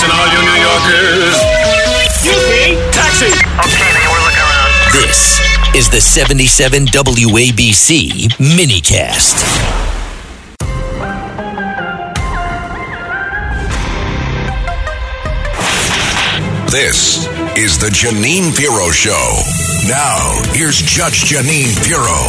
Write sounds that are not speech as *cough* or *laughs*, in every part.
Listen, all you New Yorkers. Excuse me, taxi. Okay, man, we're looking around. This is the 77 WABC minicast. This is the Jeanine Pirro Show. Now, here's Judge Jeanine Pirro.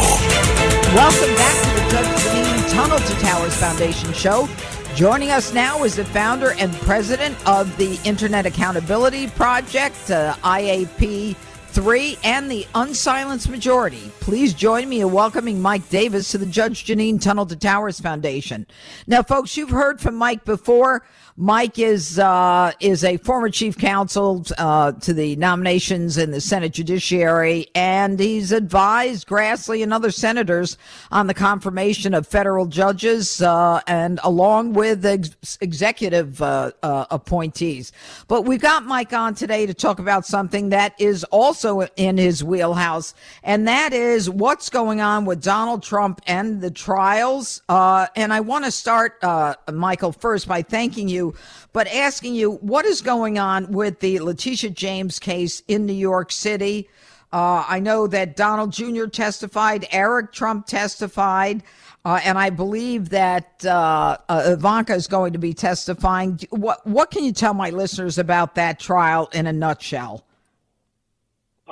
Welcome back to the Judge Jeanine Tunnel to Towers Foundation show. Joining us now is the founder and president of the Internet Accountability Project, uh, IAP 3, and the Unsilenced Majority. Please join me in welcoming Mike Davis to the Judge Jeanine Tunnel to Towers Foundation. Now, folks, you've heard from Mike before. Mike is uh, is a former chief counsel uh, to the nominations in the Senate Judiciary, and he's advised Grassley and other senators on the confirmation of federal judges, uh, and along with ex- executive uh, uh, appointees. But we've got Mike on today to talk about something that is also in his wheelhouse, and that is what's going on with Donald Trump and the trials. Uh, and I want to start, Michael, first by thanking you but asking you what is going on with the Letitia James case in New York City. Uh, I know that Donald Jr. testified, Eric Trump testified, uh, and I believe that uh, uh Ivanka is going to be testifying. What what can you tell my listeners about that trial in a nutshell?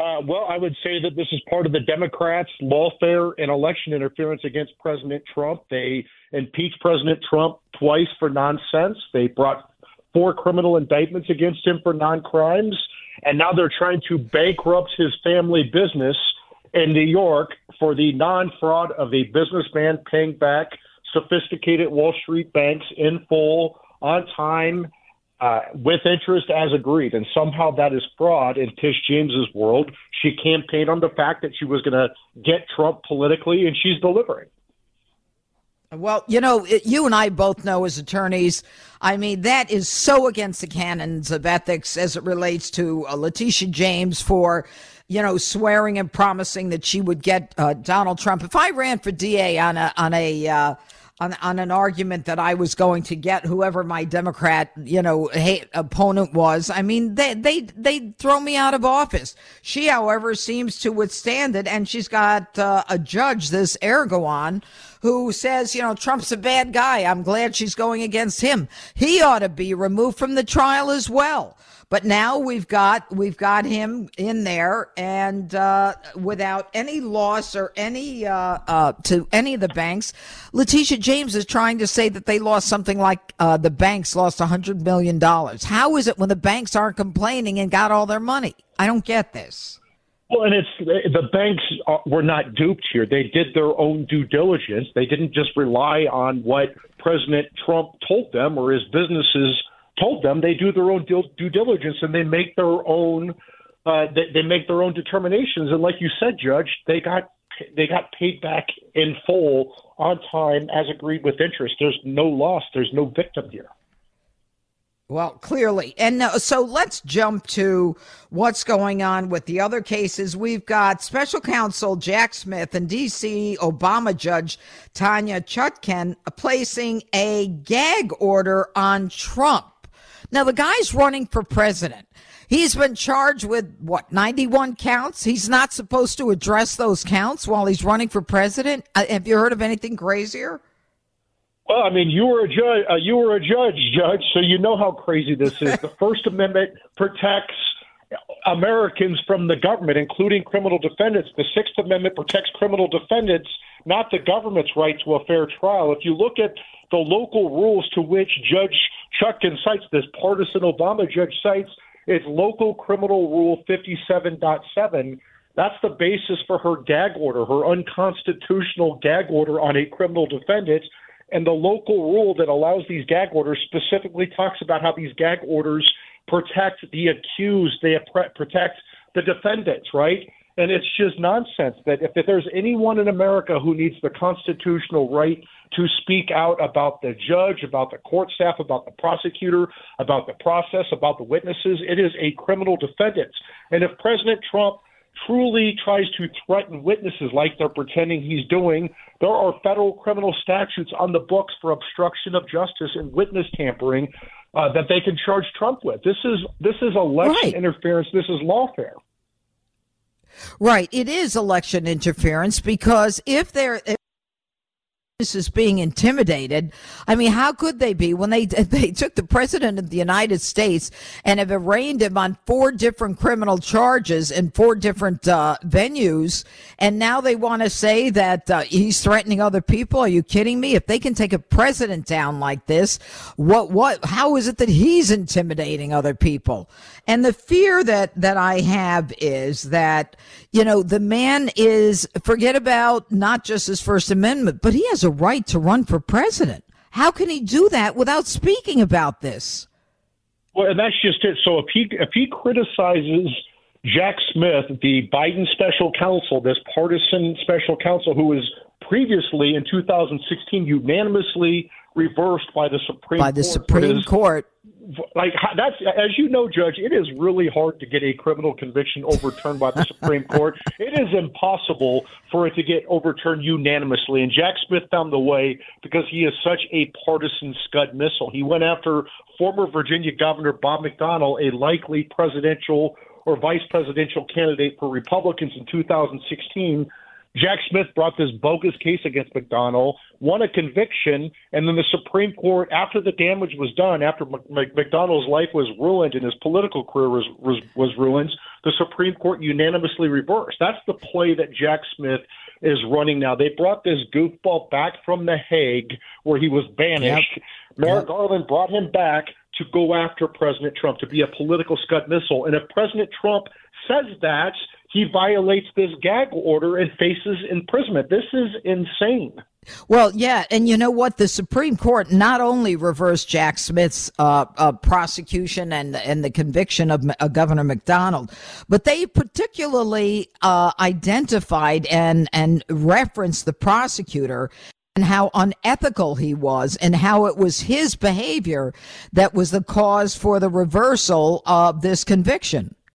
Uh, well, I would say that this is part of the Democrats' lawfare and election interference against President Trump. They impeached President Trump twice for nonsense. They brought four criminal indictments against him for non-crimes, and now they're trying to bankrupt his family business in New York for the non-fraud of a businessman paying back sophisticated Wall Street banks in full on time uh, with interest as agreed. And somehow that is fraud in Tish James's world. She campaigned on the fact that she was going to get Trump politically, and she's delivering. Well, you know, it, you and I both know as attorneys, I mean, that is so against the canons of ethics as it relates to uh, Letitia James for, you know, swearing and promising that she would get uh, Donald Trump. If I ran for DA on a, on a, uh, on, on an argument that I was going to get whoever my Democrat, you know, hate opponent was. I mean, they, they, they throw me out of office. She, however, seems to withstand it. And she's got uh, a judge, this Engoron, who says, you know, Trump's a bad guy. I'm glad she's going against him. He ought to be removed from the trial as well. But now we've got we've got him in there, and uh, without any loss or any uh, uh, to any of the banks, Letitia James is trying to say that they lost something like uh, the banks lost a hundred million dollars. How is it when the banks aren't complaining and got all their money? I don't get this. Well, and it's the banks were not duped here. They did their own due diligence. They didn't just rely on what President Trump told them or his businesses told them they do their own due diligence and they make their own uh, they, they make their own determinations. And like you said, Judge, they got they got paid back in full on time as agreed with interest. There's no loss. There's no victim here. Well, clearly. And uh, so let's jump to what's going on with the other cases. We've got special counsel Jack Smith and DC Obama judge Tanya Chutkan placing a gag order on Trump. Now, the guy's running for president. He's been charged with what, 91 counts? He's not supposed to address those counts while he's running for president. Uh, have you heard of anything crazier? Well, I mean, you were a judge. Uh, you were a judge, judge, so you know how crazy this is. *laughs* the First Amendment protects Americans from the government, including criminal defendants. The Sixth Amendment protects criminal defendants, not the government's right to a fair trial. If you look at the local rules to which Judge Chutkan cites, this partisan Obama judge cites, it's local criminal rule 57.7. That's the basis for her gag order, her unconstitutional gag order on a criminal defendant. And the local rule that allows these gag orders specifically talks about how these gag orders protect the accused, they protect the defendants, right? And it's just nonsense that if, if there's anyone in America who needs the constitutional right to speak out about the judge, about the court staff, about the prosecutor, about the process, about the witnesses, it is a criminal defendant. And if President Trump truly tries to threaten witnesses like they're pretending he's doing, there are federal criminal statutes on the books for obstruction of justice and witness tampering uh, that they can charge Trump with. This is this is election Right. interference. This is lawfare. Right. It is election interference because if this is being intimidated. I mean, how could they be when they *laughs* they took the president of the United States and have arraigned him on four different criminal charges in four different uh, venues, and now they want to say that uh, he's threatening other people? Are you kidding me? If they can take a president down like this, what what? How is it that he's intimidating other people? And the fear that that I have is that you know the man is forget about not just his First Amendment, but he has a right to run for president. How can he do that without speaking about this? Well, and that's just it. So if he if he criticizes Jack Smith, the Biden special counsel, this partisan special counsel who was previously in 2016 unanimously reversed by the Supreme By the Court Supreme his- Court. like that's as you know, Judge. It is really hard to get a criminal conviction overturned by the Supreme *laughs* Court. It is impossible for it to get overturned unanimously. And Jack Smith found the way because he is such a partisan scud missile. He went after former Virginia Governor Bob McDonnell, a likely presidential or vice presidential candidate for Republicans in 2016. Jack Smith brought this bogus case against McDonnell, won a conviction, and then the Supreme Court, after the damage was done, after Mc- Mc- McDonnell's life was ruined and his political career was, was was ruined, the Supreme Court unanimously reversed. That's the play that Jack Smith is running now. They brought this goofball back from The Hague, where he was banished. Merrick Garland brought him back to go after President Trump, to be a political scud missile. And if President Trump says that, he violates this gag order and faces imprisonment. This is insane. Well, yeah, and you know what? The Supreme Court not only reversed Jack Smith's uh, uh, prosecution and and the conviction of uh, Governor McDonald, but they particularly uh, identified and and referenced the prosecutor and how unethical he was and how it was his behavior that was the cause for the reversal of this conviction.